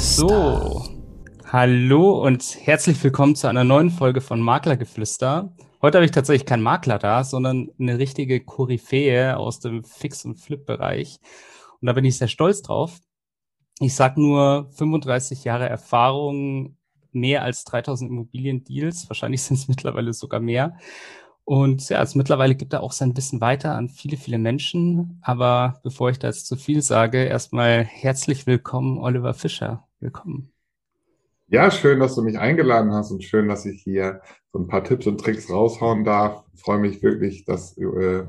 So, hallo und herzlich willkommen zu einer neuen Folge von Maklergeflüster. Heute habe ich tatsächlich keinen Makler da, sondern eine richtige Koryphäe aus dem Fix- und Flip-Bereich. Und da bin ich sehr stolz drauf. Ich sag nur 35 Jahre Erfahrung, mehr als 3000 Immobiliendeals. Wahrscheinlich sind es mittlerweile sogar mehr. Und ja, also mittlerweile gibt er auch sein Wissen weiter an viele, viele Menschen. Aber bevor ich da jetzt zu viel sage, erstmal herzlich willkommen, Oliver Fischer. Willkommen. Ja, schön, dass du mich eingeladen hast und schön, dass ich hier so ein paar Tipps und Tricks raushauen darf. Ich freue mich wirklich, dass äh,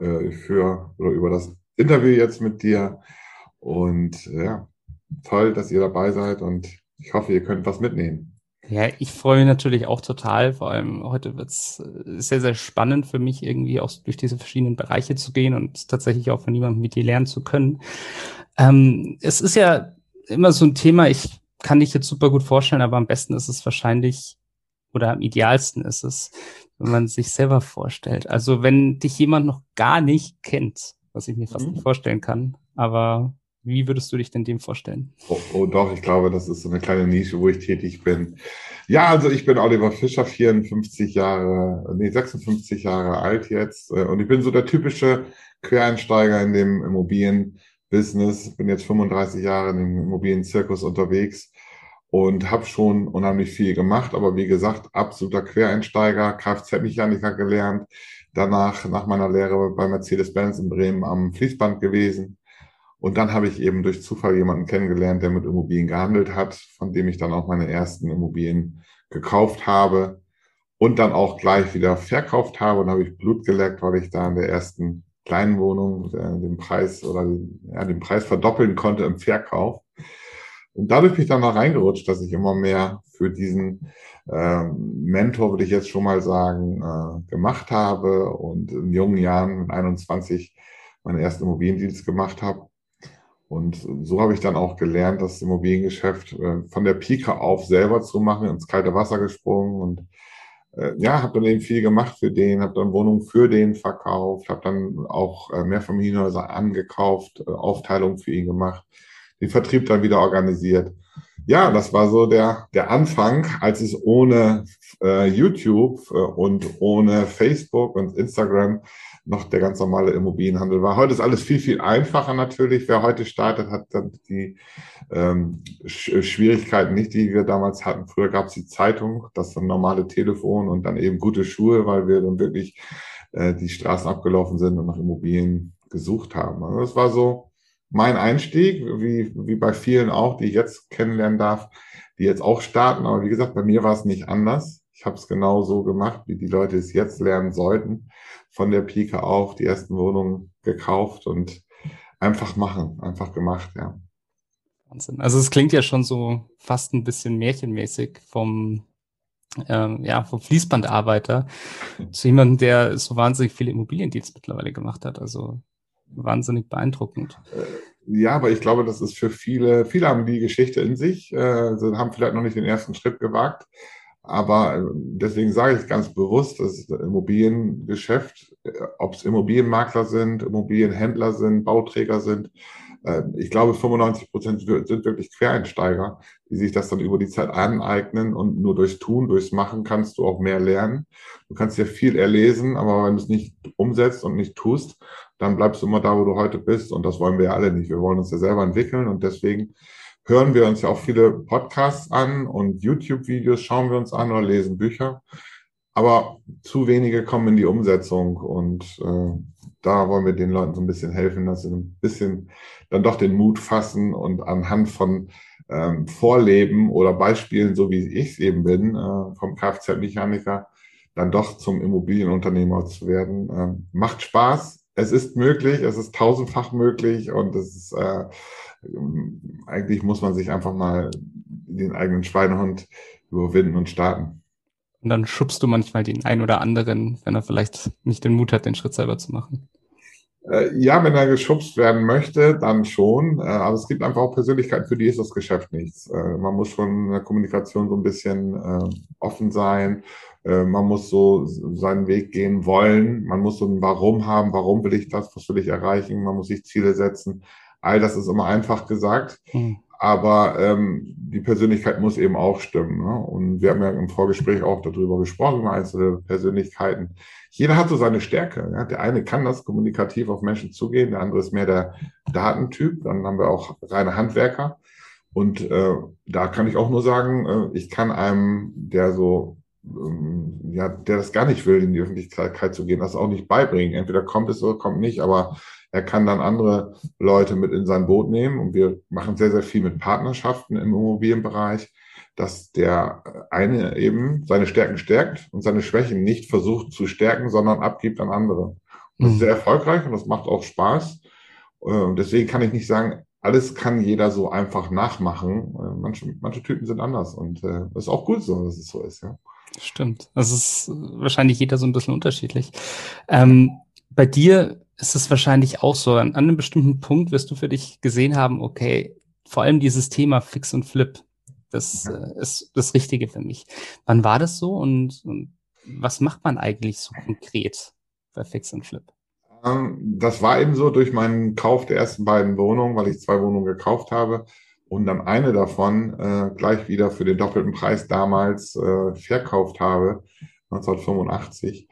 äh, für oder über das Interview jetzt mit dir. Und ja, toll, dass ihr dabei seid und ich hoffe, ihr könnt was mitnehmen. Ja, ich freue mich natürlich auch total. Vor allem heute wird es äh, sehr, sehr spannend für mich, irgendwie auch durch diese verschiedenen Bereiche zu gehen und tatsächlich auch von jemandem mit dir lernen zu können. Ähm, es ist ja immer so ein Thema, ich kann dich jetzt super gut vorstellen, aber am besten ist es wahrscheinlich oder am idealsten ist es, wenn man sich selber vorstellt. Also wenn dich jemand noch gar nicht kennt, was ich mir fast mhm. nicht vorstellen kann, aber wie würdest du dich denn dem vorstellen? Oh, oh, doch, ich glaube, das ist so eine kleine Nische, wo ich tätig bin. Ja, also ich bin Oliver Fischer, 54 Jahre, nee, 56 Jahre alt jetzt. Äh, und ich bin so der typische Quereinsteiger in dem Immobilienbusiness. Bin jetzt 35 Jahre in dem Immobilienzirkus unterwegs und habe schon unheimlich viel gemacht. Aber wie gesagt, absoluter Quereinsteiger, Kfz-Mechaniker gelernt. Danach, nach meiner Lehre bei Mercedes-Benz in Bremen am Fließband gewesen und dann habe ich eben durch Zufall jemanden kennengelernt, der mit Immobilien gehandelt hat, von dem ich dann auch meine ersten Immobilien gekauft habe und dann auch gleich wieder verkauft habe. Und habe ich Blut geleckt, weil ich da in der ersten kleinen Wohnung äh, den Preis oder ja, den Preis verdoppeln konnte im Verkauf. Und dadurch bin ich dann noch reingerutscht, dass ich immer mehr für diesen äh, Mentor, würde ich jetzt schon mal sagen, äh, gemacht habe und in jungen Jahren mit 21 meine ersten Immobiliendienst gemacht habe. Und so habe ich dann auch gelernt, das Immobiliengeschäft äh, von der Pike auf selber zu machen, ins kalte Wasser gesprungen und äh, ja, habe dann eben viel gemacht für den, habe dann Wohnungen für den verkauft, habe dann auch äh, Mehrfamilienhäuser angekauft, Aufteilung für ihn gemacht, den Vertrieb dann wieder organisiert. Ja, das war so der, der Anfang, als es ohne äh, YouTube und ohne Facebook und Instagram noch der ganz normale Immobilienhandel war. Heute ist alles viel, viel einfacher natürlich. Wer heute startet, hat dann die ähm, Sch Schwierigkeiten nicht, die wir damals hatten. Früher gab es die Zeitung, das dann normale Telefon und dann eben gute Schuhe, weil wir dann wirklich äh, die Straßen abgelaufen sind und nach Immobilien gesucht haben. Also das war so mein Einstieg, wie, wie bei vielen auch, die ich jetzt kennenlernen darf, die jetzt auch starten. Aber wie gesagt, bei mir war es nicht anders. Ich habe es genau so gemacht, wie die Leute es jetzt lernen sollten. Von der Pike auf die ersten Wohnungen gekauft und einfach machen, einfach gemacht, ja. Wahnsinn. Also es klingt ja schon so fast ein bisschen märchenmäßig vom ähm, ja, vom Fließbandarbeiter zu jemandem, der so wahnsinnig viele Immobiliendienste mittlerweile gemacht hat. Also wahnsinnig beeindruckend. Ja, aber ich glaube, das ist für viele, viele haben die Geschichte in sich, äh, haben vielleicht noch nicht den ersten Schritt gewagt. Aber äh, deswegen sage ich ganz bewusst, das Immobiliengeschäft, äh, ob es Immobilienmakler sind, Immobilienhändler sind, Bauträger sind, äh, ich glaube, 95 Prozent sind wirklich Quereinsteiger, die sich das dann über die Zeit aneignen und nur durchs Tun, durchs Machen kannst du auch mehr lernen. Du kannst ja viel erlesen, aber wenn du es nicht umsetzt und nicht tust, dann bleibst du immer da, wo du heute bist. Und das wollen wir ja alle nicht. Wir wollen uns ja selber entwickeln und deswegen hören wir uns ja auch viele Podcasts an und YouTube-Videos schauen wir uns an oder lesen Bücher. Aber zu wenige kommen in die Umsetzung und äh, da wollen wir den Leuten so ein bisschen helfen, dass sie ein bisschen dann doch den Mut fassen und anhand von ähm, Vorleben oder Beispielen, so wie ich es eben bin, äh, vom Kfz-Mechaniker, dann doch zum Immobilienunternehmer zu werden. Ähm, macht Spaß, es ist möglich, es ist tausendfach möglich und es ist äh, eigentlich muss man sich einfach mal den eigenen Schweinehund überwinden und starten. Und dann schubst du manchmal den einen oder anderen, wenn er vielleicht nicht den Mut hat, den Schritt selber zu machen. Äh, ja, wenn er geschubst werden möchte, dann schon. Äh, aber es gibt einfach auch Persönlichkeiten, für die ist das Geschäft nichts. Äh, man muss schon in der Kommunikation so ein bisschen offen sein. Man muss so seinen Weg gehen wollen. Man muss so ein Warum haben. Warum will ich das? Was will ich erreichen? Man muss sich Ziele setzen. All das ist immer einfach gesagt. Mhm. Aber ähm, die Persönlichkeit muss eben auch stimmen. Ne? Und wir haben ja im Vorgespräch auch darüber gesprochen, einzelne Persönlichkeiten. Jeder hat so seine Stärke. Ja? Der eine kann das kommunikativ auf Menschen zugehen, der andere ist mehr der Datentyp. Dann haben wir auch reine Handwerker. Und äh, da kann ich auch nur sagen, äh, ich kann einem, der so, ähm, ja, der das gar nicht will, in die Öffentlichkeit zu gehen, das auch nicht beibringen. Entweder kommt es oder kommt nicht, aber er kann dann andere Leute mit in sein Boot nehmen und wir machen sehr, sehr viel mit Partnerschaften im Immobilienbereich, dass der eine eben seine Stärken stärkt und seine Schwächen nicht versucht zu stärken, sondern abgibt an andere. Das ist mhm. sehr erfolgreich und das macht auch Spaß. Und deswegen kann ich nicht sagen, alles kann jeder so einfach nachmachen. Äh, manche, manche Typen sind anders und äh, ist auch gut so, dass es so ist, ja. Stimmt. Das ist wahrscheinlich jeder so ein bisschen unterschiedlich. Ähm, bei dir ist es wahrscheinlich auch so. An, einem bestimmten Punkt wirst du für dich gesehen haben, okay, vor allem dieses Thema Fix und Flip, das ja. äh, ist das Richtige für mich. Wann war das so und, und was macht man eigentlich so konkret bei Fix und Flip? Ähm, das war eben so durch meinen Kauf der ersten beiden Wohnungen, weil ich zwei Wohnungen gekauft habe und dann eine davon äh, gleich wieder für den doppelten Preis damals äh, verkauft habe, 1985.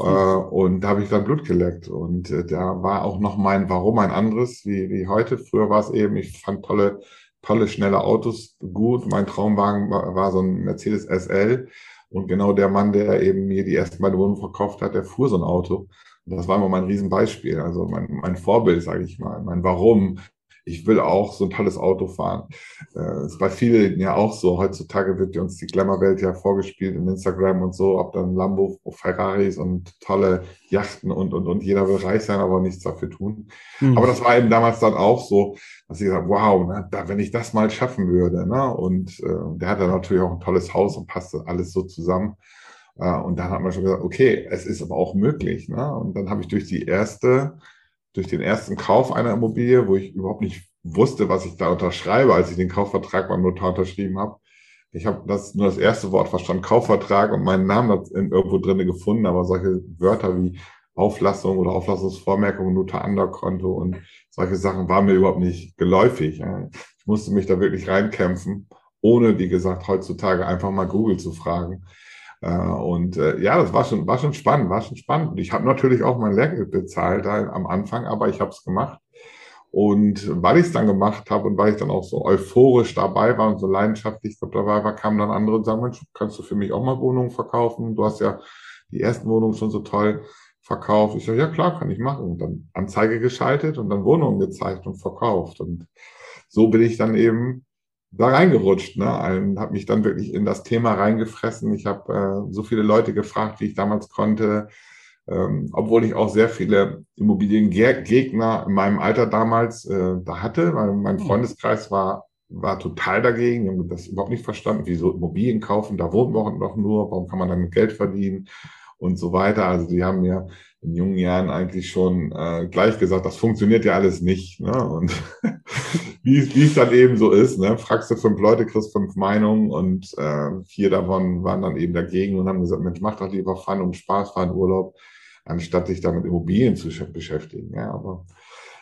Äh, und da habe ich dann Blut geleckt. Und äh, da war auch noch mein Warum ein anderes wie, wie heute. Früher war es eben, ich fand tolle, tolle, schnelle Autos gut. Mein Traumwagen war, war so ein Mercedes SL. Und genau der Mann, der eben mir die erste Mal Wohnung verkauft hat, der fuhr so ein Auto. Das war immer mein Riesenbeispiel, also mein, mein Vorbild, sage ich mal, mein Warum ich will auch so ein tolles Auto fahren. Äh, ist bei vielen ja auch so. Heutzutage wird uns die Glamour-Welt ja vorgespielt in Instagram und so, ob dann Lambo, Ferraris und tolle Yachten und, und, und jeder will reich sein, aber nichts dafür tun. Mhm. Aber das war eben damals dann auch so, dass ich gesagt wow, ne, da, wenn ich das mal schaffen würde. Ne? Und äh, der hatte natürlich auch ein tolles Haus und passte alles so zusammen. Äh, und dann hat man schon gesagt, okay, es ist aber auch möglich. Ne? Und dann habe ich durch die erste durch den ersten Kauf einer Immobilie, wo ich überhaupt nicht wusste, was ich da unterschreibe, als ich den Kaufvertrag beim Notar unterschrieben habe. Ich habe das nur das erste Wort verstanden, Kaufvertrag und meinen Namen irgendwo drinne gefunden, aber solche Wörter wie Auflassung oder Auflassungsvormerkung, Notar-Anderkonto und solche Sachen waren mir überhaupt nicht geläufig. Ich musste mich da wirklich reinkämpfen, ohne, wie gesagt, heutzutage einfach mal Google zu fragen. Äh, und äh, ja, das war schon, war schon spannend, war schon spannend. Ich habe natürlich auch mein Lehrgeld bezahlt am Anfang, aber ich habe es gemacht. Und weil ich es dann gemacht habe und weil ich dann auch so euphorisch dabei war und so leidenschaftlich dabei war, kamen dann andere und sagen, Mensch, kannst du für mich auch mal Wohnungen verkaufen? Du hast ja die ersten Wohnungen schon so toll verkauft. Ich sage, ja klar, kann ich machen. Und dann Anzeige geschaltet und dann Wohnungen gezeigt und verkauft. Und so bin ich dann eben da reingerutscht, ne? Und habe mich dann wirklich in das Thema reingefressen. Ich habe äh, so viele Leute gefragt, wie ich damals konnte, ähm, obwohl ich auch sehr viele Immobiliengegner in meinem Alter damals äh, da hatte, weil mein hm. Freundeskreis war war total dagegen, die haben das überhaupt nicht verstanden, wieso Immobilien kaufen, da wohnt man doch nur, warum kann man damit Geld verdienen und so weiter. Also die haben mir in jungen Jahren eigentlich schon äh, gleich gesagt, das funktioniert ja alles nicht. Ne? Und wie es dann eben so ist, ne? fragst du fünf Leute, kriegst fünf Meinungen und äh, vier davon waren dann eben dagegen und haben gesagt, Mensch, mach doch lieber Fun und Spaß, fahr in Urlaub, anstatt dich da mit Immobilien zu beschäftigen. Ja, aber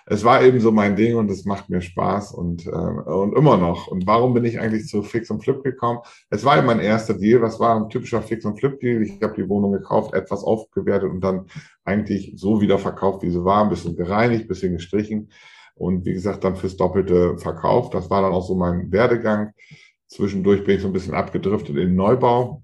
es war eben so mein Ding und es macht mir Spaß und, äh, und immer noch. Und warum bin ich eigentlich zu Fix und Flip gekommen? Es war eben mein erster Deal. Das war ein typischer Fix und Flip Deal. Ich habe die Wohnung gekauft, etwas aufgewertet und dann eigentlich so wieder verkauft, wie sie war, ein bisschen gereinigt, ein bisschen gestrichen und wie gesagt dann fürs Doppelte verkauft. Das war dann auch so mein Werdegang. Zwischendurch bin ich so ein bisschen abgedriftet in den Neubau.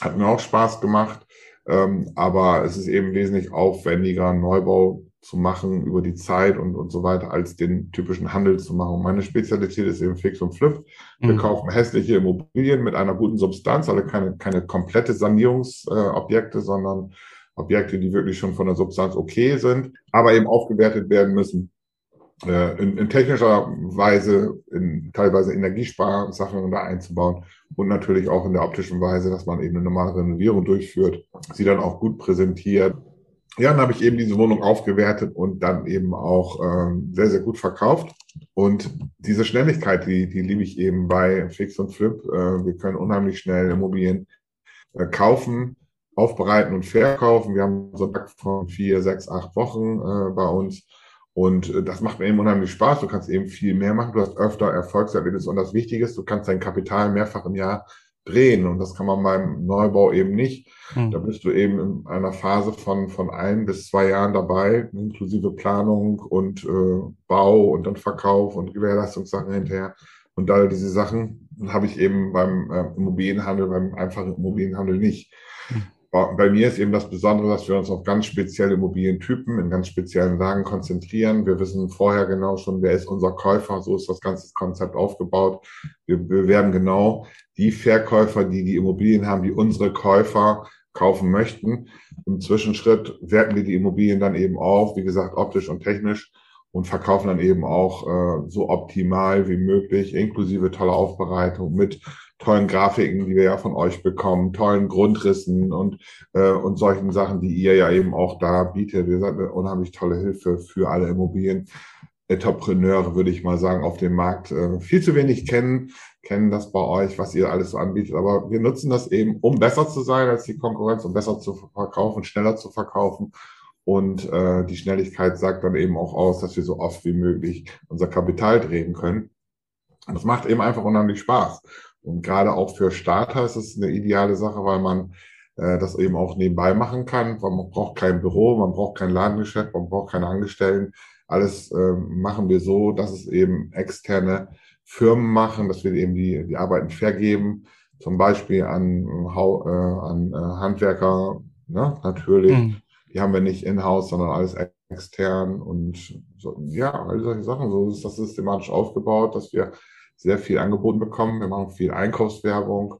Hat mir auch Spaß gemacht. Ähm, aber es ist eben wesentlich aufwendiger, Neubau zu machen über die Zeit und, und so weiter, als den typischen Handel zu machen. meine Spezialität ist eben Fix und Flip. Wir mhm. kaufen hässliche Immobilien mit einer guten Substanz, also keine, keine komplette Sanierungsobjekte, äh, sondern Objekte, die wirklich schon von der Substanz okay sind, aber eben aufgewertet werden müssen. Äh, in, in technischer Weise, in teilweise Energiesparsachen da einzubauen und natürlich auch in der optischen Weise, dass man eben eine normale Renovierung durchführt, sie dann auch gut präsentiert ja, dann habe ich eben diese Wohnung aufgewertet und dann eben auch ähm, sehr, sehr gut verkauft. Und diese Schnelligkeit, die, die liebe ich eben bei Fix und Flip. Äh, wir können unheimlich schnell Immobilien äh, kaufen, aufbereiten und verkaufen. Wir haben so einen Takt von vier, sechs, acht Wochen äh, bei uns. Und äh, das macht mir eben unheimlich Spaß. Du kannst eben viel mehr machen. Du hast öfter Erfolgserlebnisse. Und das Wichtige ist, du kannst dein Kapital mehrfach im Jahr drehen. Und das kann man beim Neubau eben nicht. Hm. Da bist du eben in einer Phase von, von ein bis zwei Jahren dabei, inklusive Planung und äh, Bau und dann Verkauf und Gewährleistungssachen hinterher. Und all diese Sachen habe ich eben beim äh, Immobilienhandel, beim einfachen Immobilienhandel nicht. Hm. Bei mir ist eben das Besondere, dass wir uns auf ganz spezielle Immobilientypen in ganz speziellen Lagen konzentrieren. Wir wissen vorher genau schon, wer ist unser Käufer. So ist das ganze Konzept aufgebaut. Wir bewerben genau die Verkäufer, die die Immobilien haben, die unsere Käufer kaufen möchten. Im Zwischenschritt werten wir die Immobilien dann eben auf, wie gesagt, optisch und technisch und verkaufen dann eben auch äh, so optimal wie möglich, inklusive toller Aufbereitung mit tollen Grafiken, die wir ja von euch bekommen, tollen Grundrissen und, äh, und solchen Sachen, die ihr ja eben auch da bietet. Ihr seid eine unheimlich tolle Hilfe für alle Immobilien. Entrepreneure, würde ich mal sagen, auf dem Markt äh, viel zu wenig kennen, kennen das bei euch, was ihr alles so anbietet. Aber wir nutzen das eben, um besser zu sein als die Konkurrenz, um besser zu verkaufen, schneller zu verkaufen. Und äh, die Schnelligkeit sagt dann eben auch aus, dass wir so oft wie möglich unser Kapital drehen können. Und das macht eben einfach unheimlich Spaß. Und gerade auch für Starter ist es eine ideale Sache, weil man äh, das eben auch nebenbei machen kann. Weil man braucht kein Büro, man braucht kein Ladengeschäft, man braucht keine Angestellten. Alles äh, machen wir so, dass es eben externe Firmen machen, dass wir eben die, die Arbeiten vergeben, zum Beispiel an, äh, an äh, Handwerker, ne, natürlich. Mhm. Die haben wir nicht in-house, sondern alles extern und so, ja, all solche Sachen. So ist das systematisch aufgebaut, dass wir sehr viel angeboten bekommen. Wir machen viel Einkaufswerbung.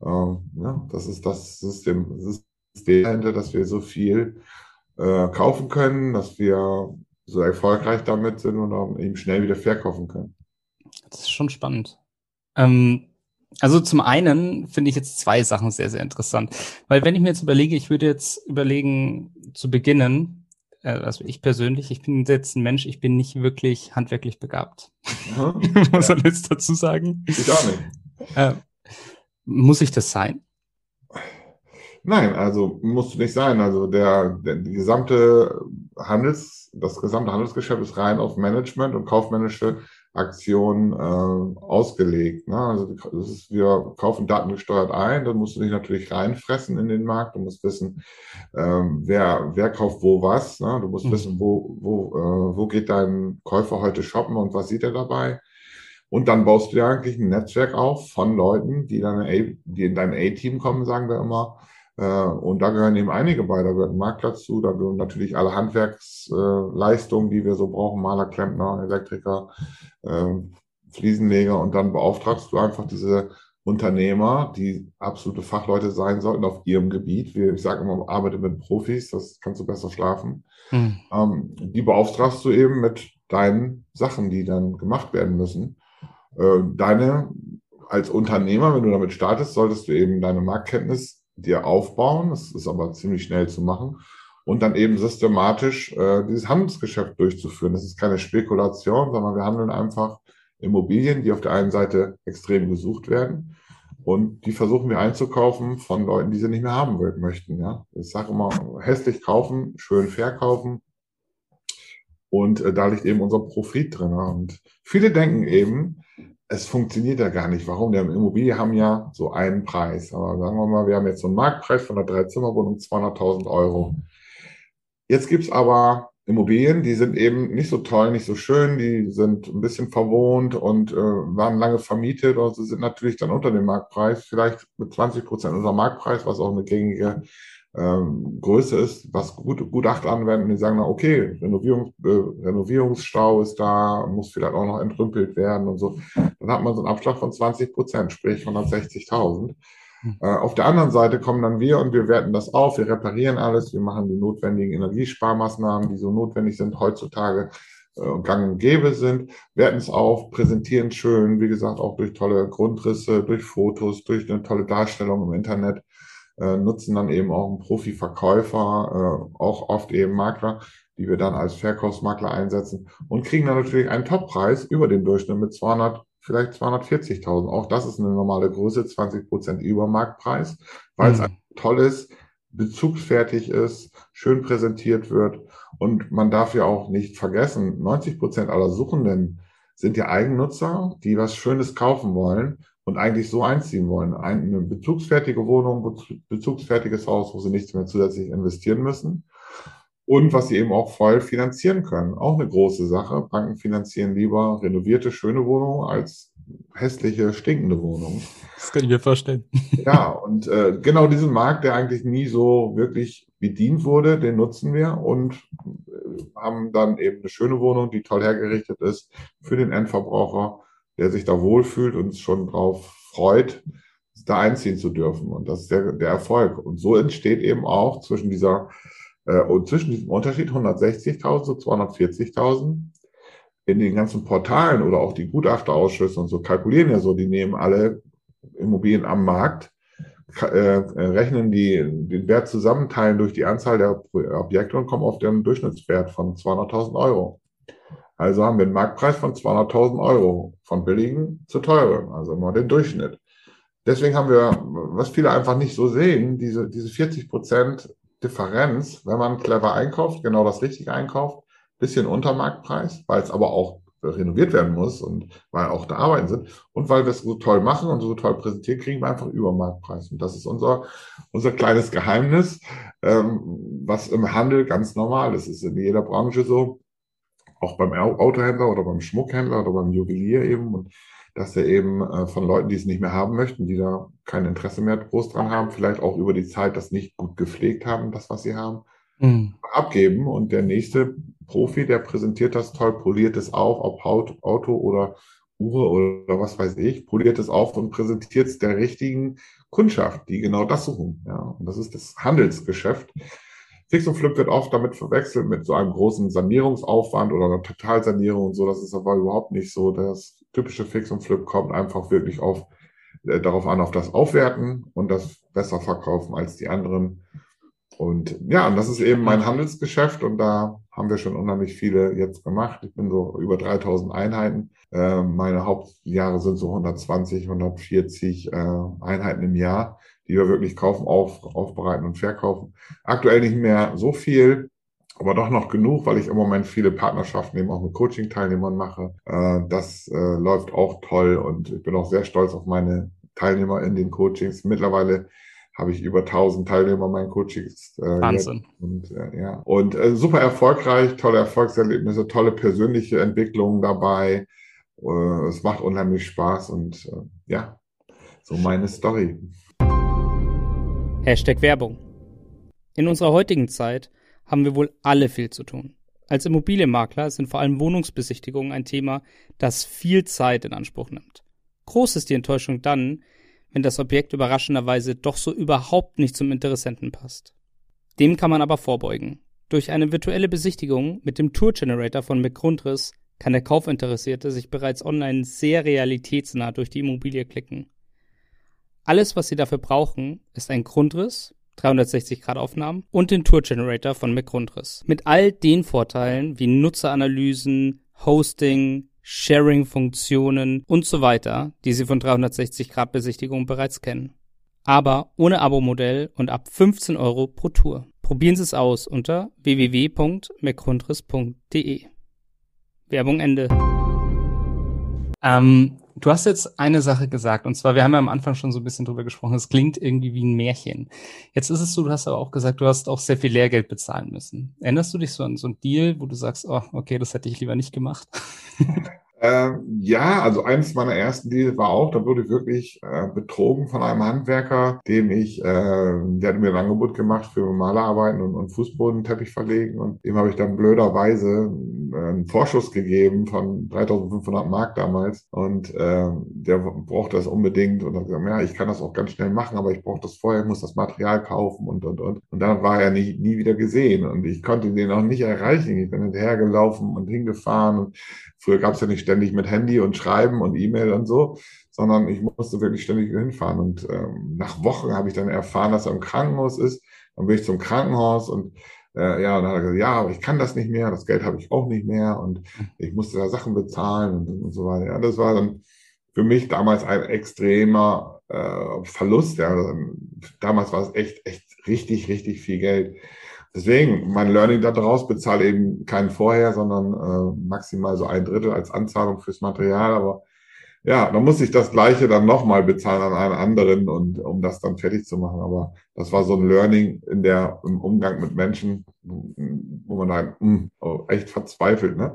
Ähm, ja, das ist das System, System dahinter, dass wir so viel äh, kaufen können, dass wir so erfolgreich damit sind und auch eben schnell wieder verkaufen können. Das ist schon spannend. Ähm, also zum einen finde ich jetzt zwei Sachen sehr, sehr interessant. Weil wenn ich mir jetzt überlege, ich würde jetzt überlegen, zu beginnen, also ich persönlich, ich bin jetzt ein Mensch, ich bin nicht wirklich handwerklich begabt. Was soll ich jetzt dazu sagen? Ich auch nicht. Äh, muss ich das sein? Nein, also musst du nicht sein. Also der, der die gesamte Handels, das gesamte Handelsgeschäft ist rein auf Management und kaufmännische Aktion äh, ausgelegt. Ne? Also das ist, wir kaufen Daten gesteuert ein, dann musst du dich natürlich reinfressen in den Markt. Du musst wissen, ähm, wer, wer kauft wo was. Ne? Du musst mhm. wissen, wo, wo, äh, wo geht dein Käufer heute shoppen und was sieht er dabei. Und dann baust du dir eigentlich ein Netzwerk auf von Leuten, die, deine A, die in dein A-Team kommen, sagen wir immer, und da gehören eben einige bei. Da gehört ein Marktplatz zu, da gehören natürlich alle Handwerksleistungen, die wir so brauchen, Maler, Klempner, Elektriker, ähm, Fliesenleger. Und dann beauftragst du einfach diese Unternehmer, die absolute Fachleute sein sollten auf ihrem Gebiet. Ich sage immer, arbeite mit Profis, das kannst du besser schlafen. Hm. Ähm, die beauftragst du eben mit deinen Sachen, die dann gemacht werden müssen. Äh, deine als Unternehmer, wenn du damit startest, solltest du eben deine Marktkenntnis dir aufbauen. Das ist aber ziemlich schnell zu machen. Und dann eben systematisch äh, dieses Handelsgeschäft durchzuführen. Das ist keine Spekulation, sondern wir handeln einfach Immobilien, die auf der einen Seite extrem gesucht werden. Und die versuchen wir einzukaufen von Leuten, die sie nicht mehr haben möchten. Ja? Ich sage immer, hässlich kaufen, schön verkaufen. Und äh, da liegt eben unser Profit drin. Und viele denken eben, es funktioniert ja gar nicht. Warum? Der Immobilie haben ja so einen Preis. Aber sagen wir mal, wir haben jetzt so einen Marktpreis von einer Dreizimmerwohnung 200.000 Euro. Jetzt gibt's aber Immobilien, die sind eben nicht so toll, nicht so schön, die sind ein bisschen verwohnt und äh, waren lange vermietet und sie sind natürlich dann unter dem Marktpreis, vielleicht mit 20 Prozent unser Marktpreis, was auch eine gängige ähm, Größe ist, was gut, Gutachter anwenden, die sagen, na okay, Renovierungs, äh, Renovierungsstau ist da, muss vielleicht auch noch entrümpelt werden und so. Dann hat man so einen Abschlag von 20 Prozent, sprich 160.000. Hm. Äh, auf der anderen Seite kommen dann wir und wir werten das auf, wir reparieren alles, wir machen die notwendigen Energiesparmaßnahmen, die so notwendig sind heutzutage äh, gang und gäbe sind, werten es auf, präsentieren schön, wie gesagt, auch durch tolle Grundrisse, durch Fotos, durch eine tolle Darstellung im Internet äh, nutzen dann eben auch einen Profi-Verkäufer, äh, auch oft eben Makler, die wir dann als Verkaufsmakler einsetzen und kriegen dann natürlich einen Toppreis über dem Durchschnitt mit 200, vielleicht 240.000. Auch das ist eine normale Größe, 20 Prozent über Marktpreis, weil mhm. es ein tolles bezugsfertig ist, schön präsentiert wird. Und man darf ja auch nicht vergessen, 90 Prozent aller Suchenden sind ja Eigennutzer, die was Schönes kaufen wollen und eigentlich so einziehen wollen. Eine bezugsfertige Wohnung, bezugsfertiges Haus, wo sie nichts mehr zusätzlich investieren müssen. Und was sie eben auch voll finanzieren können. Auch eine große Sache. Banken finanzieren lieber renovierte, schöne Wohnungen als hässliche, stinkende Wohnungen. Das kann ich mir vorstellen. Ja, und äh, genau diesen Markt, der eigentlich nie so wirklich bedient wurde, den nutzen wir und äh, haben dann eben eine schöne Wohnung, die toll hergerichtet ist für den Endverbraucher, der sich da wohlfühlt und schon drauf freut, da einziehen zu dürfen. Und das ist der, der Erfolg. Und so entsteht eben auch zwischen dieser äh, und zwischen diesem Unterschied 160.000 zu 240.000 in den ganzen Portalen oder auch die Gutachterausschüsse und so kalkulieren ja so, die nehmen alle Immobilien am Markt, äh, rechnen die den Wert zusammenteilen durch die Anzahl der Objekte und kommen auf den Durchschnittswert von 200.000 Euro. Also haben wir einen Marktpreis von 200.000 Euro, von billigen zu teuren, also immer den Durchschnitt. Deswegen haben wir, was viele einfach nicht so sehen, diese, diese 40 Prozent Differenz, wenn man clever einkauft, genau das Richtige einkauft, bisschen unter Marktpreis, weil es aber auch renoviert werden muss und weil auch da Arbeiten sind und weil wir es so toll machen und so toll präsentieren, kriegen wir einfach über Marktpreis. Und das ist unser, unser kleines Geheimnis, ähm, was im Handel ganz normal ist. Es ist in jeder Branche so, auch beim Autohändler oder beim Schmuckhändler oder beim Juwelier eben. Und dass er eben äh, von Leuten, die es nicht mehr haben möchten, die da kein Interesse mehr groß dran haben, vielleicht auch über die Zeit das nicht gut gepflegt haben, das, was sie haben, mhm. abgeben. Und der nächste Profi, der präsentiert das toll, poliert es auf, ob Auto oder Uhr oder was weiß ich, poliert es auf und präsentiert es der richtigen Kundschaft, die genau das suchen. Ja, und das ist das Handelsgeschäft. Fix und Flip wird oft damit verwechselt mit so einem großen Sanierungsaufwand oder einer Totalsanierung und so. Das ist aber überhaupt nicht so. Das typische Fix und Flip kommt einfach wirklich auf, äh, darauf an, auf das Aufwerten und das besser verkaufen als die anderen. Und ja, und das ist eben mein Handelsgeschäft und da haben wir schon unheimlich viele jetzt gemacht. Ich bin so über 3000 Einheiten. Äh, meine Hauptjahre sind so 120, 140 äh, Einheiten im Jahr die wir wirklich kaufen, auf, aufbereiten und verkaufen. Aktuell nicht mehr so viel, aber doch noch genug, weil ich im Moment viele Partnerschaften eben auch mit Coaching-Teilnehmern mache. Äh, das äh, läuft auch toll und ich bin auch sehr stolz auf meine Teilnehmer in den Coachings. Mittlerweile habe ich über 1000 Teilnehmer in meinen Coachings. Äh, Wahnsinn. Und, äh, ja. und äh, super erfolgreich, tolle Erfolgserlebnisse, tolle persönliche Entwicklungen dabei. Äh, es macht unheimlich Spaß und äh, ja, so meine Story. Hashtag Werbung. In unserer heutigen Zeit haben wir wohl alle viel zu tun. Als Immobilienmakler sind vor allem Wohnungsbesichtigungen ein Thema, das viel Zeit in Anspruch nimmt. Groß ist die Enttäuschung dann, wenn das Objekt überraschenderweise doch so überhaupt nicht zum Interessenten passt. Dem kann man aber vorbeugen. Durch eine virtuelle Besichtigung mit dem Tour Generator von McGrundriss kann der Kaufinteressierte sich bereits online sehr realitätsnah durch die Immobilie klicken. Alles, was Sie dafür brauchen, ist ein Grundriss, 360-Grad-Aufnahmen und den Tour-Generator von McGrundriss. Mit all den Vorteilen wie Nutzeranalysen, Hosting, Sharing-Funktionen und so weiter, die Sie von 360-Grad-Besichtigungen bereits kennen. Aber ohne Abo-Modell und ab 15 Euro pro Tour. Probieren Sie es aus unter www.mcgrundriss.de. Werbung Ende. Ähm, Du hast jetzt eine Sache gesagt, und zwar, wir haben ja am Anfang schon so ein bisschen drüber gesprochen, es klingt irgendwie wie ein Märchen. Jetzt ist es so, du hast aber auch gesagt, du hast auch sehr viel Lehrgeld bezahlen müssen. Erinnerst du dich so an so ein Deal, wo du sagst, oh, okay, das hätte ich lieber nicht gemacht? Ähm, ja, also eines meiner ersten Deals war auch, da wurde ich wirklich äh, betrogen von einem Handwerker, dem ich, äh, der hat mir ein Angebot gemacht für Malerarbeiten und, und Fußbodenteppich verlegen und dem habe ich dann blöderweise äh, einen Vorschuss gegeben von 3500 Mark damals und äh, der braucht das unbedingt und hat gesagt, ja, ich kann das auch ganz schnell machen, aber ich brauche das vorher, muss das Material kaufen und, und, und. Und dann war er nie, nie wieder gesehen und ich konnte den auch nicht erreichen. Ich bin hinterhergelaufen und hingefahren und früher gab es ja nicht ständig mit Handy und Schreiben und E-Mail und so, sondern ich musste wirklich ständig hinfahren. Und ähm, nach Wochen habe ich dann erfahren, dass er im Krankenhaus ist. Dann bin ich zum Krankenhaus und äh, ja, und dann hat er gesagt, ja, aber ich kann das nicht mehr, das Geld habe ich auch nicht mehr und ich musste da Sachen bezahlen und, und so weiter. Ja, das war dann für mich damals ein extremer äh, Verlust. Ja. Damals war es echt, echt richtig, richtig viel Geld. Deswegen, mein Learning daraus bezahle eben keinen vorher, sondern äh, maximal so ein Drittel als Anzahlung fürs Material. Aber ja, dann muss ich das Gleiche dann nochmal bezahlen an einen anderen und um das dann fertig zu machen. Aber das war so ein Learning in der, im Umgang mit Menschen, wo man dann hm, oh, echt verzweifelt. Ne?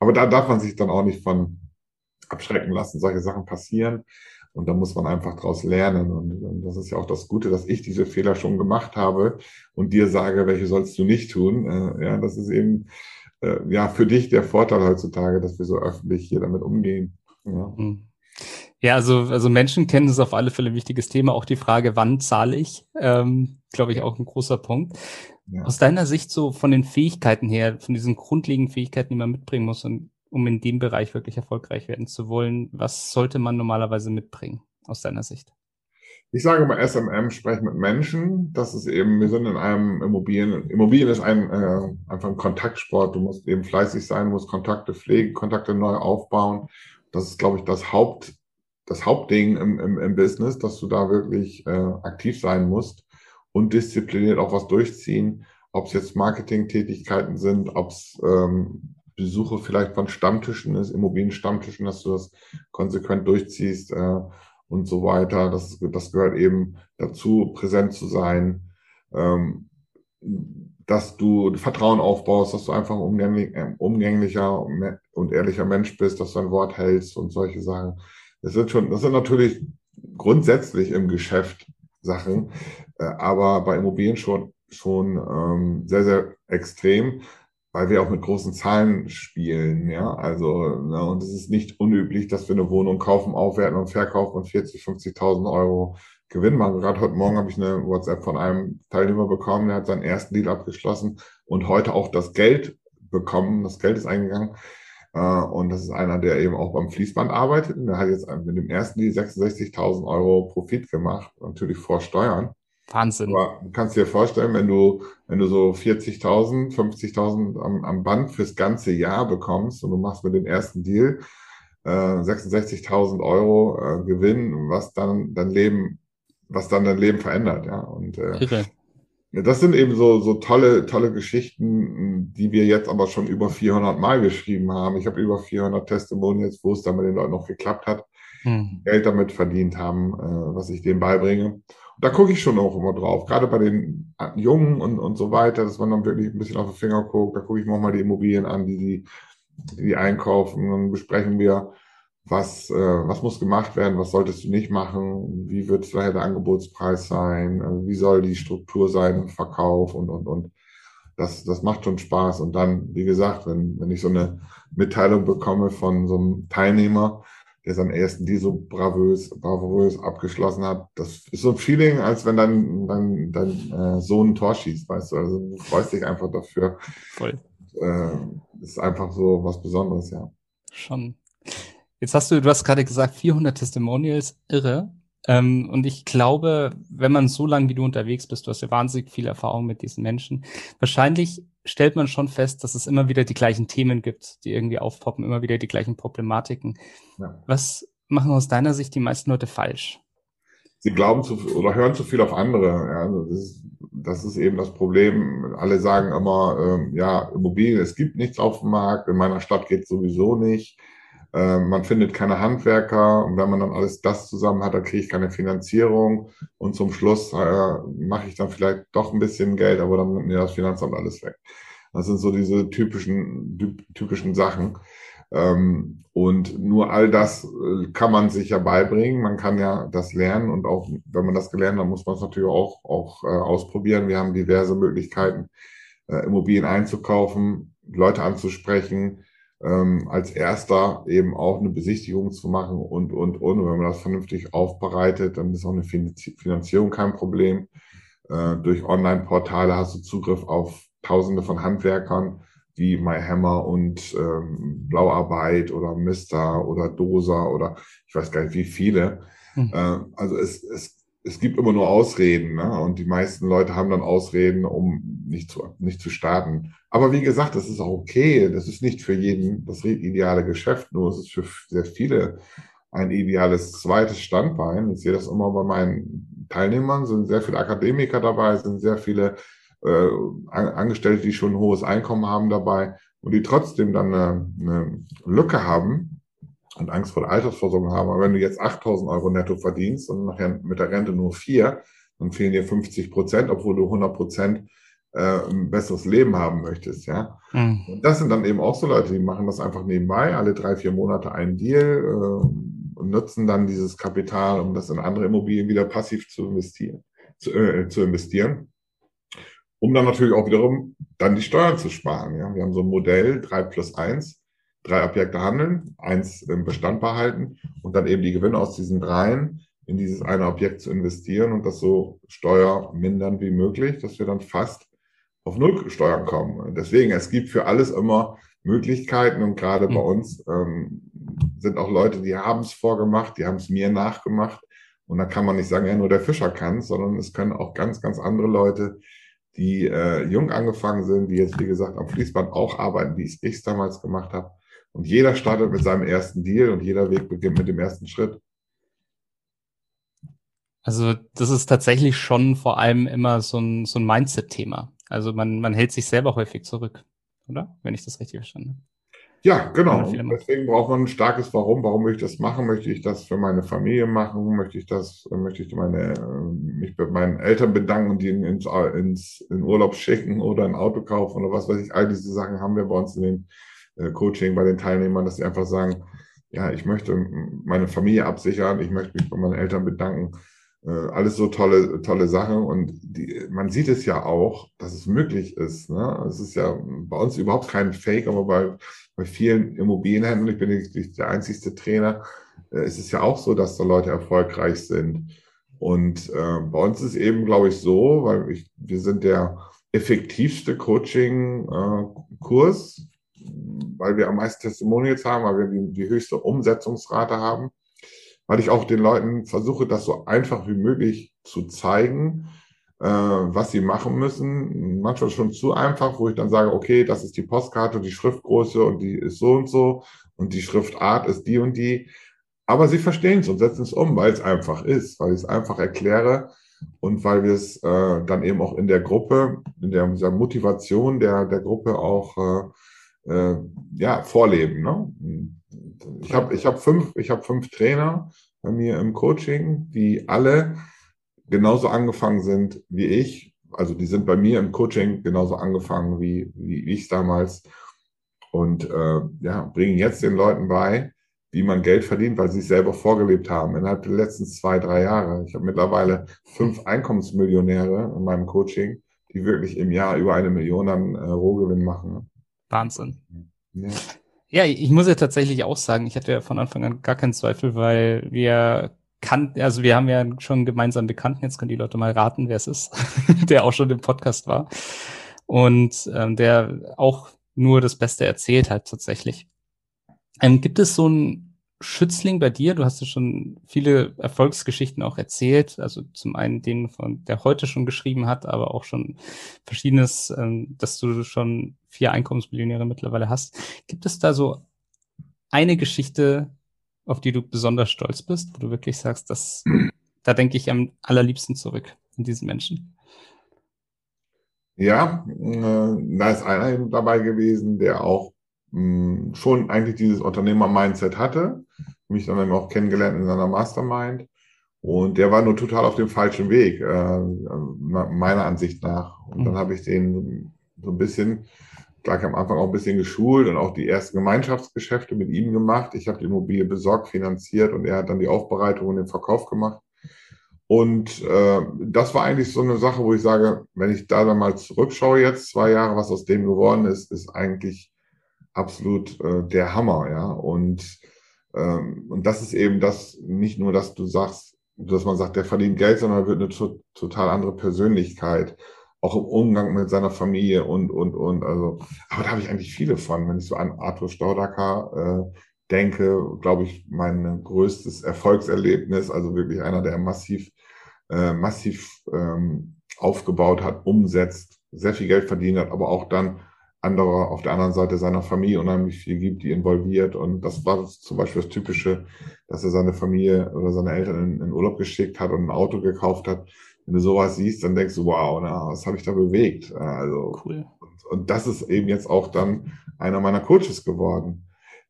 Aber da darf man sich dann auch nicht von abschrecken lassen. Solche Sachen passieren. Und da muss man einfach daraus lernen. Und, und, das ist ja auch das Gute, dass ich diese Fehler schon gemacht habe und dir sage, welche sollst du nicht tun. Äh, ja, das ist eben äh, ja für dich der Vorteil heutzutage, dass wir so öffentlich hier damit umgehen. Ja. Hm. Ja, also, also Menschen kennen es auf alle Fälle ein wichtiges Thema. Auch die Frage, wann zahle ich, ähm, glaube ich, auch ein großer Punkt. Ja. Aus deiner Sicht so von den Fähigkeiten her, von diesen grundlegenden Fähigkeiten, die man mitbringen muss, und um in dem Bereich wirklich erfolgreich werden zu wollen, was sollte man normalerweise mitbringen aus deiner Sicht? Ich sage mal, SMM sprechen mit Menschen. Das ist eben, wir sind in einem Immobilien. Immobilien ist ein, äh, einfach ein Kontaktsport. Du musst eben fleißig sein, musst Kontakte pflegen, Kontakte neu aufbauen. Das ist, glaube ich, das Haupt, das Hauptding im, im, im Business, dass du da wirklich äh, aktiv sein musst und diszipliniert auch was durchziehen. Ob es jetzt Marketingtätigkeiten sind, ob es ähm, Besuche vielleicht von Stammtischen ist, Immobilienstammtischen, dass du das konsequent durchziehst äh, und so weiter. Das, das gehört eben dazu, präsent zu sein, ähm, dass du Vertrauen aufbaust, dass du einfach ein umgänglich, äh, umgänglicher und ehrlicher Mensch bist, dass du ein Wort hältst und solche Sachen. Das sind schon, das sind natürlich grundsätzlich im Geschäft Sachen, äh, aber bei Immobilien schon schon ähm, sehr, sehr extrem weil wir auch mit großen Zahlen spielen, ja, also, ne, und es ist nicht unüblich, dass wir eine Wohnung kaufen, aufwerten und verkaufen und 40, 50.000 Euro Gewinn machen. Gerade heute Morgen habe ich eine WhatsApp von einem Teilnehmer bekommen, der hat seinen ersten Deal abgeschlossen und heute auch das Geld bekommen, das Geld ist eingegangen. Äh, und das ist einer, der eben auch beim Fließband arbeitet. Und der hat jetzt mit dem ersten Deal 66.000 Euro Profit gemacht, natürlich vor Steuern. Wahnsinn. Aber du kannst dir vorstellen, wenn du, wenn du so 40.000, 50.000 am, am Band fürs ganze Jahr bekommst und du machst mit dem ersten Deal äh, 66.000 Euro äh, Gewinn, was dann dein Leben, was dann dein Leben verändert, ja. Und äh, das sind eben so, so tolle, tolle Geschichten, die wir jetzt aber schon über 400 Mal geschrieben haben. Ich habe über 400 Testimonials, wo es dann mit den Leuten noch geklappt hat, hm. Geld damit verdient haben, äh, was ich denen beibringe da gucke ich schon auch immer drauf, gerade bei den Jungen und, und so weiter, dass man dann wirklich ein bisschen auf den Finger guckt. Da gucke ich mir mal die Immobilien an, die die, die, die einkaufen. Dann besprechen wir, was, äh, was muss gemacht werden, was solltest du nicht machen, wie wird vielleicht der Angebotspreis sein, äh, wie soll die Struktur sein im Verkauf und, und, und. Das, das macht schon Spaß. Und dann, wie gesagt, wenn, wenn ich so eine Mitteilung bekomme von so einem Teilnehmer, der seinen ersten Deal so bravös, bravös abgeschlossen hat. Das ist so ein Feeling, als wenn dein, dein, dein äh, Sohn ein Tor schießt, weißt du. Also du freust dich einfach dafür. Voll. Äh, ist einfach so was Besonderes, ja. Schon. Jetzt hast du, du hast gerade gesagt, 400 Testimonials, irre. Ähm, und ich glaube, wenn man so lange wie du unterwegs bist, du hast ja wahnsinnig viel Erfahrung mit diesen Menschen, wahrscheinlich stellt man schon fest, dass es immer wieder die gleichen Themen gibt, die irgendwie aufpoppen, immer wieder die gleichen Problematiken. Ja. Was machen aus deiner Sicht die meisten Leute falsch? Sie glauben zu oder hören zu viel auf andere. Ja, also das, ist, das ist eben das Problem. Alle sagen immer, ähm, ja, Immobilien, es gibt nichts auf dem Markt, in meiner Stadt geht sowieso nicht. Äh, man findet keine Handwerker und wenn man dann alles das zusammen hat, dann kriege ich keine Finanzierung und zum Schluss äh, mache ich dann vielleicht doch ein bisschen Geld, aber dann nimmt mir das Finanzamt alles weg. Das sind so diese typischen, typischen Sachen. Ähm, und nur all das äh, kann man sich ja beibringen. Man kann ja das lernen und auch, wenn man das gelernt hat, muss man es natürlich auch, auch äh, ausprobieren. Wir haben diverse Möglichkeiten, äh, Immobilien einzukaufen, Leute anzusprechen, ähm, als erster eben auch eine Besichtigung zu machen und, und, und. Und wenn man das vernünftig aufbereitet, dann ist auch eine Finanzierung kein Problem. Äh, durch Online-Portale hast du Zugriff auf Tausende von Handwerkern wie MyHammer und ähm, Blauarbeit oder Mister oder Dosa oder ich weiß gar nicht wie viele. Mhm. Äh, also es, es es gibt immer nur Ausreden, ne? Und die meisten Leute haben dann Ausreden, um nicht zu, nicht zu starten. Aber wie gesagt, das ist auch okay. Das ist nicht für jeden das ideale Geschäft, nur es ist für sehr viele ein ideales zweites Standbein. Ich sehe das immer bei meinen Teilnehmern, sind sehr viele Akademiker dabei, sind sehr viele äh, Angestellte, die schon ein hohes Einkommen haben dabei und die trotzdem dann eine, eine Lücke haben und Angst vor der Altersvorsorge haben. Aber wenn du jetzt 8000 Euro netto verdienst und nachher mit der Rente nur vier, dann fehlen dir 50 Prozent, obwohl du 100 Prozent äh, ein besseres Leben haben möchtest, ja. Mhm. Und das sind dann eben auch so Leute, die machen das einfach nebenbei, alle drei, vier Monate einen Deal äh, und nutzen dann dieses Kapital, um das in andere Immobilien wieder passiv zu investieren, zu, äh, zu investieren. Um dann natürlich auch wiederum dann die Steuern zu sparen. Ja. Wir haben so ein Modell, drei plus eins, drei Objekte handeln, eins im Bestand behalten und dann eben die Gewinne aus diesen dreien in dieses eine Objekt zu investieren und das so steuermindern wie möglich, dass wir dann fast auf Null Steuern kommen. Deswegen, es gibt für alles immer Möglichkeiten und gerade mhm. bei uns ähm, sind auch Leute, die haben es vorgemacht, die haben es mir nachgemacht und da kann man nicht sagen, ja, nur der Fischer kann es, sondern es können auch ganz, ganz andere Leute, die äh, jung angefangen sind, die jetzt, wie gesagt, am Fließband auch arbeiten, wie ich es damals gemacht habe. Und jeder startet mit seinem ersten Deal und jeder Weg beginnt mit dem ersten Schritt. Also das ist tatsächlich schon vor allem immer so ein, so ein Mindset-Thema. Also man, man hält sich selber häufig zurück, oder? Wenn ich das richtig verstanden habe. Ja, genau. Deswegen braucht man ein starkes Warum. Warum möchte ich das machen? Möchte ich das für meine Familie machen? Möchte ich das, möchte ich meine, mich bei meinen Eltern bedanken und die ins, ins, in Urlaub schicken oder ein Auto kaufen oder was weiß ich. All diese Sachen haben wir bei uns in den äh, Coaching bei den Teilnehmern, dass sie einfach sagen, ja, ich möchte meine Familie absichern, ich möchte mich bei meinen Eltern bedanken äh, alles so tolle, tolle Sachen. Und die, man sieht es ja auch, dass es möglich ist. Ne? Es ist ja bei uns überhaupt kein Fake, aber bei, bei vielen Immobilienhändlern, ich bin nicht der einzigste Trainer, äh, ist es ja auch so, dass da Leute erfolgreich sind. Und äh, bei uns ist eben, glaube ich, so, weil ich, wir sind der effektivste Coaching-Kurs, äh, weil wir am meisten Testimonials haben, weil wir die, die höchste Umsetzungsrate haben weil ich auch den Leuten versuche, das so einfach wie möglich zu zeigen, äh, was sie machen müssen. Manchmal schon zu einfach, wo ich dann sage, okay, das ist die Postkarte, die Schriftgröße und die ist so und so und die Schriftart ist die und die. Aber sie verstehen es und setzen es um, weil es einfach ist, weil ich es einfach erkläre und weil wir es äh, dann eben auch in der Gruppe, in der, dieser Motivation der, der Gruppe auch äh, äh, ja, vorleben. Ne? ich habe ich hab fünf, ich hab fünf Trainer bei mir im Coaching, die alle genauso angefangen sind wie ich. Also die sind bei mir im Coaching genauso angefangen wie, wie ich damals und äh, ja, bringen jetzt den Leuten bei, wie man Geld verdient, weil sie es selber vorgelebt haben innerhalb der letzten zwei, drei Jahre. Ich habe mittlerweile fünf Einkommensmillionäre in meinem Coaching, die wirklich im Jahr über eine Million an äh, Rohgewinn machen. Wahnsinn. Ja. Ja, ich muss ja tatsächlich auch sagen, ich hatte ja von Anfang an gar keinen Zweifel, weil wir kannten, also wir haben ja schon einen gemeinsamen Bekannten, jetzt können die Leute mal raten, wer es ist, der auch schon im Podcast war und ähm, der auch nur das Beste erzählt hat tatsächlich. Ähm, gibt es so ein Schützling bei dir? Du hast ja schon viele Erfolgsgeschichten auch erzählt. Also zum einen den von der heute schon geschrieben hat, aber auch schon verschiedenes, ähm, dass du schon vier Einkommensmillionäre mittlerweile hast. Gibt es da so eine Geschichte, auf die du besonders stolz bist, wo du wirklich sagst, dass da denke ich am allerliebsten zurück an diesen Menschen? Ja, äh, da ist einer dabei gewesen, der auch mh, schon eigentlich dieses Unternehmer-Mindset hatte, mich dann eben auch kennengelernt in seiner Mastermind. Und der war nur total auf dem falschen Weg, äh, meiner Ansicht nach. Und dann mhm. habe ich den so ein bisschen, gleich am Anfang auch ein bisschen geschult und auch die ersten Gemeinschaftsgeschäfte mit ihm gemacht. Ich habe die Immobilie besorgt, finanziert und er hat dann die Aufbereitung und den Verkauf gemacht. Und äh, das war eigentlich so eine Sache, wo ich sage, wenn ich da dann mal zurückschaue jetzt, zwei Jahre, was aus dem geworden ist, ist eigentlich absolut äh, der Hammer, ja. Und, ähm, und das ist eben das, nicht nur, dass du sagst, dass man sagt, der verdient Geld, sondern wird eine to total andere Persönlichkeit, auch im Umgang mit seiner Familie und, und, und. Also, aber da habe ich eigentlich viele von. Wenn ich so an Arthur Staudacker äh, denke, glaube ich, mein größtes Erfolgserlebnis, also wirklich einer, der massiv, äh, massiv ähm, aufgebaut hat, umsetzt, sehr viel Geld verdient hat, aber auch dann andere auf der anderen Seite seiner Familie unheimlich viel gibt, die involviert. Und das war zum Beispiel das Typische, dass er seine Familie oder seine Eltern in, in Urlaub geschickt hat und ein Auto gekauft hat. Wenn du sowas siehst, dann denkst du, wow, na, was habe ich da bewegt? Also, cool. Und, und das ist eben jetzt auch dann einer meiner Coaches geworden,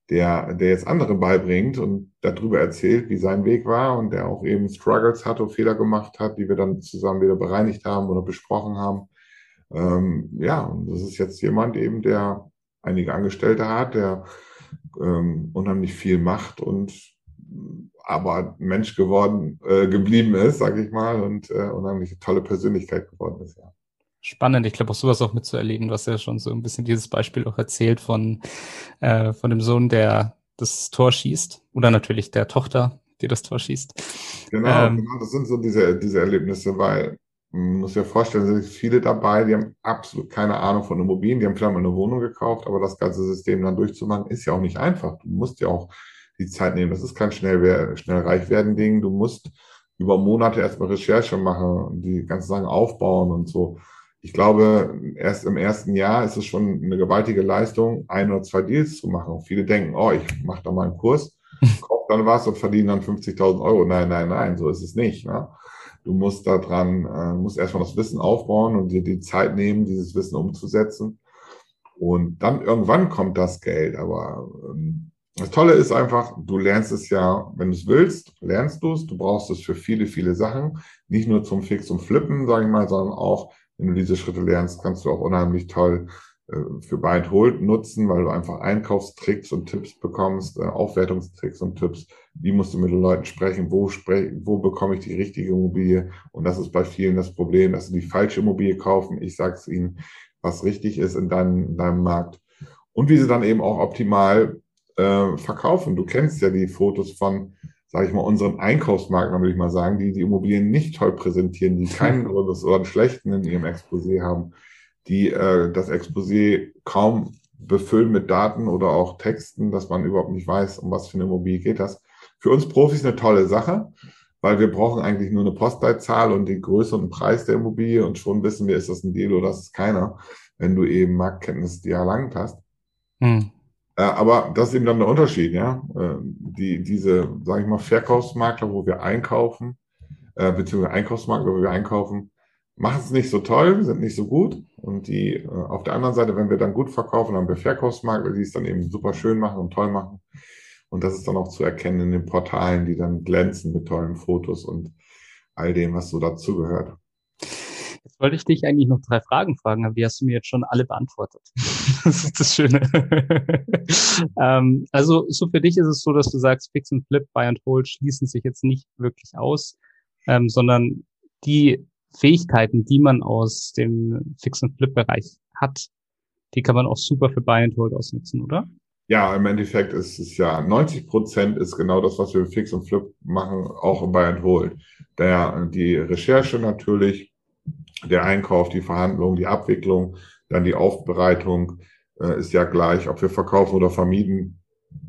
der, der jetzt andere beibringt und darüber erzählt, wie sein Weg war und der auch eben Struggles hatte und Fehler gemacht hat, die wir dann zusammen wieder bereinigt haben oder besprochen haben ähm, ja, und das ist jetzt jemand eben, der einige Angestellte hat, der ähm, unheimlich viel macht und aber Mensch geworden äh, geblieben ist, sage ich mal, und äh, unheimlich tolle Persönlichkeit geworden ist, ja. Spannend, ich glaube auch sowas auch mitzuerleben. Du hast ja schon so ein bisschen dieses Beispiel auch erzählt von, äh, von dem Sohn, der das Tor schießt oder natürlich der Tochter, die das Tor schießt. Genau, ähm, genau das sind so diese, diese Erlebnisse, weil man muss ja vorstellen, sind viele dabei, die haben absolut keine Ahnung von Immobilien, die haben vielleicht mal eine Wohnung gekauft, aber das ganze System dann durchzumachen, ist ja auch nicht einfach. Du musst ja auch die Zeit nehmen. Das ist kein schnell, schnell reich werden Ding. Du musst über Monate erstmal Recherche machen und die ganzen Sachen aufbauen und so. Ich glaube, erst im ersten Jahr ist es schon eine gewaltige Leistung, ein oder zwei Deals zu machen. Und viele denken, oh, ich mache da mal einen Kurs, kauf dann was und verdiene dann 50.000 Euro. Nein, nein, nein, so ist es nicht. Ne? Du musst da dran, äh, musst erstmal das Wissen aufbauen und dir die Zeit nehmen, dieses Wissen umzusetzen. Und dann irgendwann kommt das Geld. Aber ähm, das Tolle ist einfach, du lernst es ja, wenn du es willst, lernst du es. Du brauchst es für viele, viele Sachen. Nicht nur zum Fix und Flippen, sage ich mal, sondern auch, wenn du diese Schritte lernst, kannst du auch unheimlich toll für Buy and Hold nutzen, weil du einfach Einkaufstricks und Tipps bekommst, äh, Aufwertungstricks und Tipps. Wie musst du mit den Leuten sprechen? Wo, sprech, wo bekomme ich die richtige Immobilie? Und das ist bei vielen das Problem, dass sie die falsche Immobilie kaufen. Ich sage es ihnen, was richtig ist in deinem, in deinem Markt. Und wie sie dann eben auch optimal äh, verkaufen. Du kennst ja die Fotos von, sage ich mal, unseren Einkaufsmarkt, würde ich mal sagen, die die Immobilien nicht toll präsentieren, die keinen oder einen schlechten in ihrem Exposé haben die äh, das Exposé kaum befüllen mit Daten oder auch Texten, dass man überhaupt nicht weiß, um was für eine Immobilie geht das. Für uns Profis eine tolle Sache, weil wir brauchen eigentlich nur eine Postleitzahl und die Größe und den Preis der Immobilie und schon wissen wir, ist das ein Deal oder ist es keiner, wenn du eben Marktkenntnis die erlangt hast. Hm. Äh, aber das ist eben dann der Unterschied, ja. Äh, die, diese, sage ich mal, Verkaufsmakler, wo wir einkaufen, äh, beziehungsweise Einkaufsmakler, wo wir einkaufen, machen es nicht so toll, sind nicht so gut. Und die äh, auf der anderen Seite, wenn wir dann gut verkaufen, haben wir Verkaufsmakler, die es dann eben super schön machen und toll machen. Und das ist dann auch zu erkennen in den Portalen, die dann glänzen mit tollen Fotos und all dem, was so dazugehört. Jetzt wollte ich dich eigentlich noch drei Fragen fragen, aber die hast du mir jetzt schon alle beantwortet. das ist das Schöne. ähm, also so für dich ist es so, dass du sagst, Fix und Flip, Buy and Hold schließen sich jetzt nicht wirklich aus, ähm, sondern die Fähigkeiten, die man aus dem Fix- und Flip-Bereich hat, die kann man auch super für Buy and Hold ausnutzen, oder? Ja, im Endeffekt ist es ja 90 Prozent ist genau das, was wir Fix und Flip machen, auch im Buy and Hold. Der, die Recherche natürlich, der Einkauf, die Verhandlung, die Abwicklung, dann die Aufbereitung äh, ist ja gleich, ob wir verkaufen oder vermieten,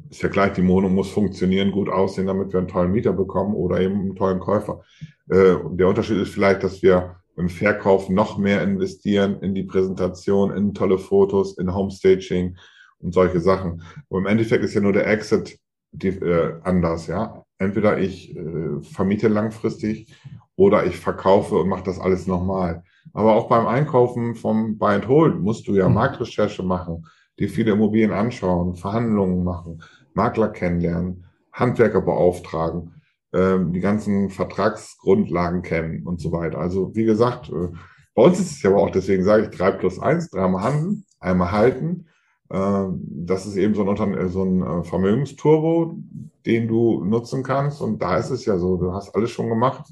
ist ja gleich, die Wohnung muss funktionieren, gut aussehen, damit wir einen tollen Mieter bekommen oder eben einen tollen Käufer. Äh, der Unterschied ist vielleicht, dass wir im Verkauf noch mehr investieren in die Präsentation, in tolle Fotos, in Homestaging und solche Sachen. Und im Endeffekt ist ja nur der Exit die, äh, anders, ja. Entweder ich äh, vermiete langfristig oder ich verkaufe und mache das alles nochmal. Aber auch beim Einkaufen vom Buy and Hold musst du ja mhm. Marktrecherche machen, dir viele Immobilien anschauen, Verhandlungen machen, Makler kennenlernen, Handwerker beauftragen die ganzen Vertragsgrundlagen kennen und so weiter. Also wie gesagt, äh, bei uns ist es ja aber auch, deswegen sage ich drei plus eins, dreimal handeln, einmal halten. Äh, das ist eben so ein, so ein äh, Vermögensturbo, den du nutzen kannst. Und da ist es ja so, du hast alles schon gemacht.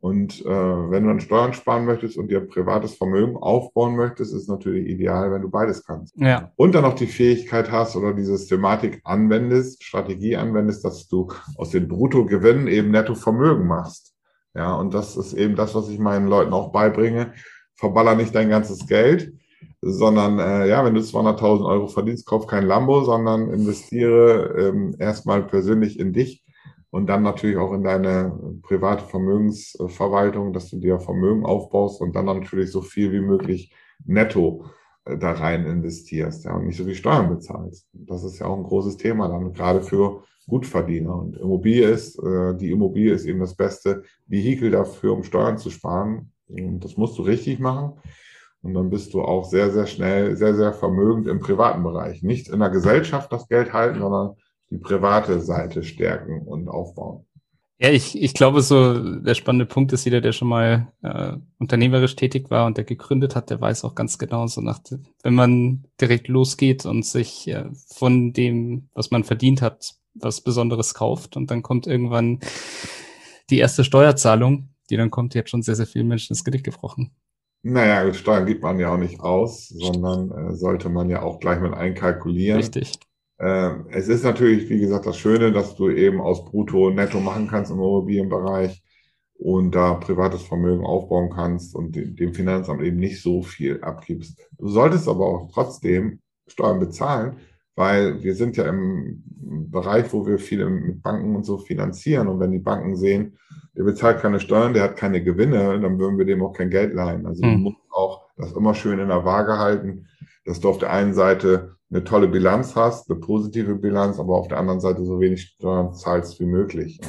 Und äh, wenn du dann Steuern sparen möchtest und dir privates Vermögen aufbauen möchtest, ist natürlich ideal, wenn du beides kannst. Ja. Und dann noch die Fähigkeit hast oder diese Systematik anwendest, Strategie anwendest, dass du aus den Bruttogewinnen eben Nettovermögen machst. Ja, und das ist eben das, was ich meinen Leuten auch beibringe. Verballer nicht dein ganzes Geld, sondern äh, ja, wenn du 200.000 Euro verdienst, kauf kein Lambo, sondern investiere ähm, erstmal persönlich in dich und dann natürlich auch in deine private Vermögensverwaltung, dass du dir Vermögen aufbaust und dann natürlich so viel wie möglich netto da rein investierst ja, und nicht so viel Steuern bezahlst. Das ist ja auch ein großes Thema dann, gerade für Gutverdiener. Und Immobilie ist, äh, die Immobilie ist eben das beste Vehikel dafür, um Steuern zu sparen. Und das musst du richtig machen. Und dann bist du auch sehr, sehr schnell, sehr, sehr vermögend im privaten Bereich. Nicht in der Gesellschaft das Geld halten, sondern die private Seite stärken und aufbauen. Ja, ich, ich glaube, so der spannende Punkt ist, jeder, der schon mal äh, unternehmerisch tätig war und der gegründet hat, der weiß auch ganz genau, so nach, wenn man direkt losgeht und sich äh, von dem, was man verdient hat, was Besonderes kauft und dann kommt irgendwann die erste Steuerzahlung, die dann kommt, die hat schon sehr, sehr vielen Menschen ins Genick gebrochen. Naja, Steuern gibt man ja auch nicht aus, sondern äh, sollte man ja auch gleich mit einkalkulieren. Richtig. Ähm, es ist natürlich, wie gesagt, das Schöne, dass du eben aus Brutto Netto machen kannst im Immobilienbereich und da privates Vermögen aufbauen kannst und dem Finanzamt eben nicht so viel abgibst. Du solltest aber auch trotzdem Steuern bezahlen, weil wir sind ja im Bereich, wo wir viele mit Banken und so finanzieren. Und wenn die Banken sehen, der bezahlt keine Steuern, der hat keine Gewinne, dann würden wir dem auch kein Geld leihen. Also hm. du musst auch das immer schön in der Waage halten, dass du auf der einen Seite eine tolle Bilanz hast, eine positive Bilanz, aber auf der anderen Seite so wenig Steuern zahlst wie möglich.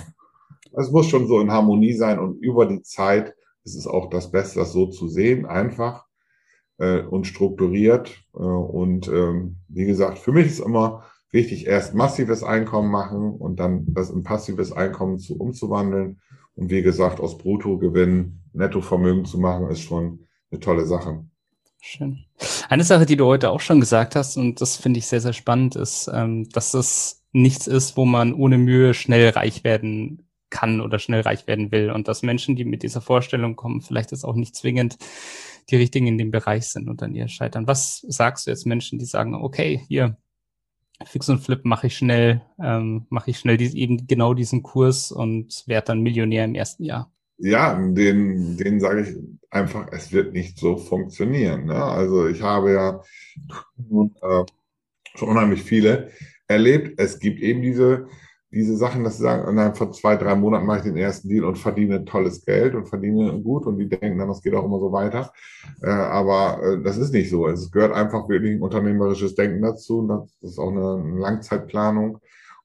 Es muss schon so in Harmonie sein und über die Zeit ist es auch das Beste, das so zu sehen, einfach äh, und strukturiert. Äh, und ähm, wie gesagt, für mich ist immer wichtig, erst massives Einkommen machen und dann das in passives Einkommen zu umzuwandeln. Und wie gesagt, aus Bruttogewinn Nettovermögen zu machen, ist schon eine tolle Sache. Schön. Eine Sache, die du heute auch schon gesagt hast, und das finde ich sehr, sehr spannend, ist, ähm, dass das nichts ist, wo man ohne Mühe schnell reich werden kann oder schnell reich werden will. Und dass Menschen, die mit dieser Vorstellung kommen, vielleicht ist auch nicht zwingend die richtigen in dem Bereich sind und dann ihr scheitern. Was sagst du jetzt Menschen, die sagen, okay, hier, Fix und Flip mache ich schnell, ähm, mache ich schnell die, eben genau diesen Kurs und werde dann Millionär im ersten Jahr? Ja, den, den sage ich einfach, es wird nicht so funktionieren. Ne? Also ich habe ja äh, schon unheimlich viele erlebt. Es gibt eben diese diese Sachen, dass sie sagen, innerhalb von zwei, drei Monaten mache ich den ersten Deal und verdiene tolles Geld und verdiene gut und die denken dann, das geht auch immer so weiter. Äh, aber äh, das ist nicht so. Es gehört einfach wirklich ein unternehmerisches Denken dazu. Das ist auch eine, eine Langzeitplanung.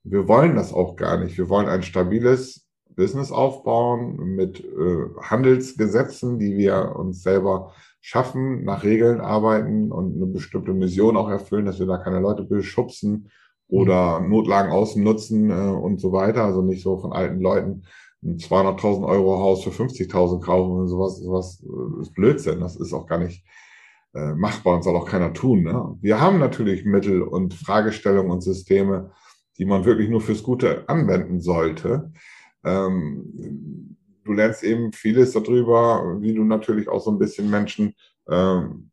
Wir wollen das auch gar nicht. Wir wollen ein stabiles Business aufbauen mit äh, Handelsgesetzen, die wir uns selber schaffen, nach Regeln arbeiten und eine bestimmte Mission auch erfüllen, dass wir da keine Leute beschubsen oder Notlagen ausnutzen äh, und so weiter. Also nicht so von alten Leuten ein 200.000 Euro Haus für 50.000 kaufen und sowas, sowas äh, ist Blödsinn. Das ist auch gar nicht äh, machbar und soll auch keiner tun. Ne? Wir haben natürlich Mittel und Fragestellungen und Systeme, die man wirklich nur fürs Gute anwenden sollte. Ähm, du lernst eben vieles darüber, wie du natürlich auch so ein bisschen Menschen ähm,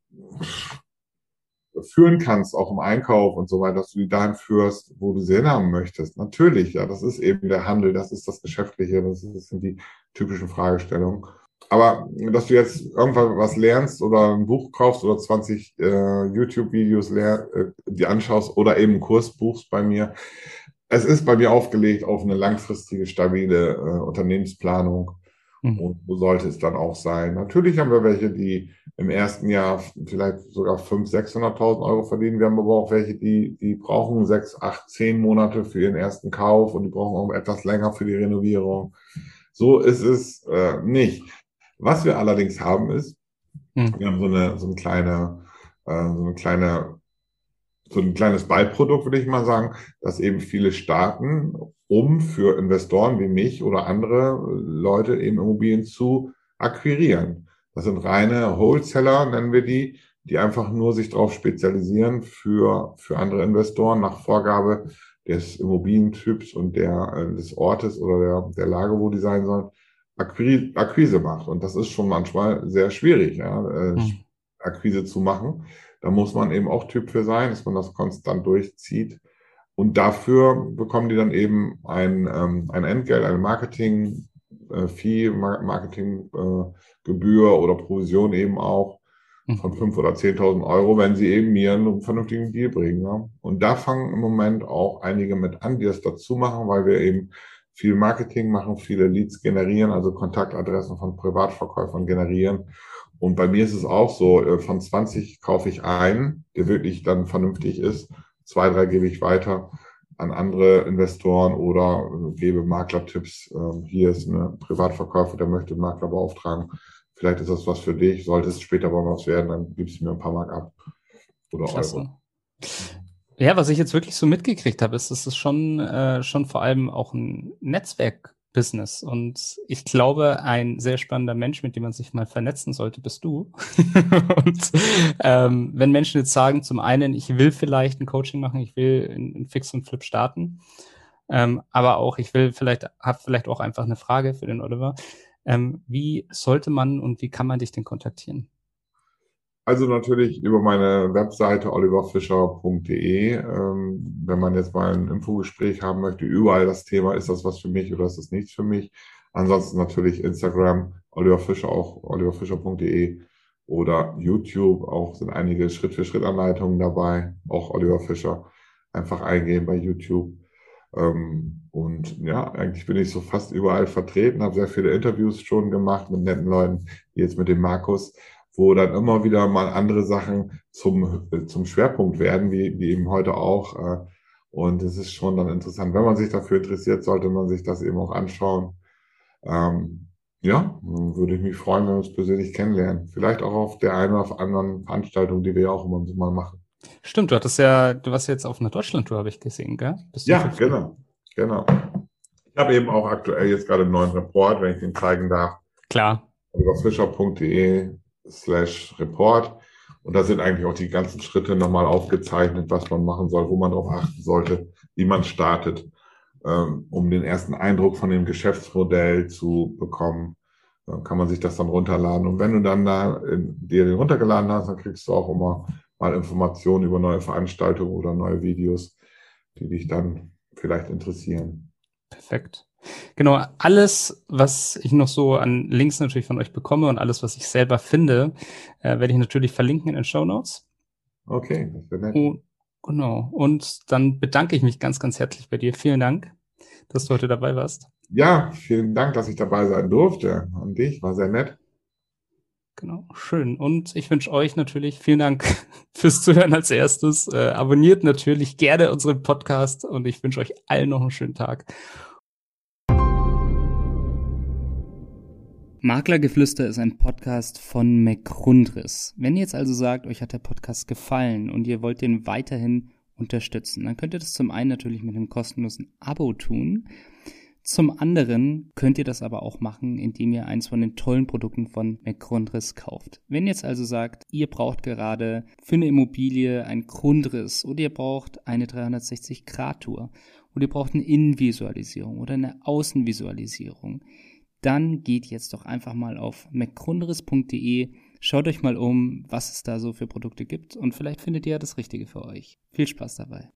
führen kannst, auch im Einkauf und so weiter, dass du die dahin führst, wo du sie hinhaben möchtest. Natürlich, ja, das ist eben der Handel, das ist das Geschäftliche, das, sind die typischen Fragestellungen. Aber dass du jetzt irgendwann was lernst oder ein Buch kaufst oder 20 äh, YouTube-Videos äh, die anschaust oder eben einen Kurs buchst bei mir, es ist bei mir aufgelegt auf eine langfristige, stabile äh, Unternehmensplanung Mhm. Und so sollte es dann auch sein. Natürlich haben wir welche, die im ersten Jahr vielleicht sogar 500.000, 600.000 Euro verdienen. Wir haben aber auch welche, die, die brauchen sechs, acht, zehn Monate für ihren ersten Kauf und die brauchen auch etwas länger für die Renovierung. So ist es äh, nicht. Was wir allerdings haben ist, mhm. wir haben so eine, so eine kleine, äh, so eine kleine so ein kleines Beiprodukt, würde ich mal sagen, dass eben viele Staaten, um für Investoren wie mich oder andere Leute eben Immobilien zu akquirieren. Das sind reine Wholesaler, nennen wir die, die einfach nur sich darauf spezialisieren für, für andere Investoren nach Vorgabe des Immobilientyps und der, äh, des Ortes oder der, der Lage, wo die sein sollen, Akquise, Akquise macht. Und das ist schon manchmal sehr schwierig, ja, äh, hm. Akquise zu machen. Da muss man eben auch Typ für sein, dass man das konstant durchzieht. Und dafür bekommen die dann eben ein, ähm, ein Entgelt, eine Marketing-Fee, äh, Marketinggebühr äh, oder Provision eben auch mhm. von 5.000 oder 10.000 Euro, wenn sie eben mir einen vernünftigen Deal bringen. Ja. Und da fangen im Moment auch einige mit an, die das dazu machen, weil wir eben viel Marketing machen, viele Leads generieren, also Kontaktadressen von Privatverkäufern generieren Und bei mir ist es auch so, äh, von 20 kaufe ich einen, der wirklich dann vernünftig ist. Zwei, drei gebe ich weiter an andere Investoren oder äh, gebe Maklertipps. Ähm, hier ist ein Privatverkäufer, der möchte einen Makler beauftragen. Vielleicht ist das was für dich. Sollte es später mal was werden, dann gibst du mir ein paar Mark ab. Oder Klasse. Euro. Ja, was ich jetzt wirklich so mitgekriegt habe, ist, dass es schon, äh, schon vor allem auch ein Netzwerk-Business. Und ich glaube, ein sehr spannender Mensch, mit dem man sich mal vernetzen sollte, bist du. und ähm, wenn Menschen jetzt sagen, zum einen, ich will vielleicht ein Coaching machen, ich will in Fix und Flip starten, ähm, aber auch, ich will vielleicht, habe vielleicht auch einfach eine Frage für den Oliver. Ähm, wie sollte man und wie kann man dich denn kontaktieren? Also natürlich über meine Webseite oliverfischer.de. Ähm, wenn man jetzt mal ein Infogespräch haben möchte, überall das Thema, ist das was für mich oder ist das nichts für mich? Ansonsten natürlich Instagram, Oliver auch oliverfischer.de oder YouTube, auch sind einige Schritt-für-Schritt-Anleitungen dabei, auch Oliver Fischer. Einfach eingehen bei YouTube. Ähm, und ja, eigentlich bin ich so fast überall vertreten, habe sehr viele Interviews schon gemacht mit netten Leuten, wie jetzt mit dem Markus wo dann immer wieder mal andere Sachen zum, zum Schwerpunkt werden, wie, wie eben heute auch. Äh, und es ist schon dann interessant. Wenn man sich dafür interessiert, sollte man sich das eben auch anschauen. Ähm, ja, würde ich mich freuen, wenn wir uns persönlich kennenlernen. Vielleicht auch auf der einen oder anderen Veranstaltung, die wir ja auch immer so mal machen. Stimmt, du hattest ja, du warst jetzt auf einer Deutschlandtour, habe ich gesehen, gell? ja, genau, genau. Ich habe eben auch aktuell jetzt gerade einen neuen Report, wenn ich den zeigen darf. Klar. Über fischer.de slash report. Und da sind eigentlich auch die ganzen Schritte nochmal aufgezeichnet, was man machen soll, wo man darauf achten sollte, wie man startet, ähm, um den ersten Eindruck von dem Geschäftsmodell zu bekommen. Dann kann man sich das dann runterladen. Und wenn du dann da in, dir den runtergeladen hast, dann kriegst du auch immer mal Informationen über neue Veranstaltungen oder neue Videos, die dich dann vielleicht interessieren. Perfekt. Genau, alles, was ich noch so an Links natürlich von euch bekomme und alles, was ich selber finde, äh, werde ich natürlich verlinken in den Show Notes. Okay, das wäre nett. Und, genau. Und dann bedanke ich mich ganz, ganz herzlich bei dir. Vielen Dank, dass du heute dabei warst. Ja, vielen Dank, dass ich dabei sein durfte. An dich, war sehr nett. Genau, schön. Und ich wünsche euch natürlich vielen Dank fürs Zuhören als erstes. Äh, abonniert natürlich gerne unseren Podcast und ich wünsche euch allen noch einen schönen Tag. Maklergeflüster ist ein Podcast von McGrundriss. Wenn ihr jetzt also sagt, euch hat der Podcast gefallen und ihr wollt den weiterhin unterstützen, dann könnt ihr das zum einen natürlich mit einem kostenlosen Abo tun. Zum anderen könnt ihr das aber auch machen, indem ihr eins von den tollen Produkten von McGrundriss kauft. Wenn ihr jetzt also sagt, ihr braucht gerade für eine Immobilie ein Grundriss oder ihr braucht eine 360-Grad-Tour oder ihr braucht eine Innenvisualisierung oder eine Außenvisualisierung, dann geht jetzt doch einfach mal auf mcgrunderis.de, schaut euch mal um, was es da so für Produkte gibt und vielleicht findet ihr ja das Richtige für euch. Viel Spaß dabei.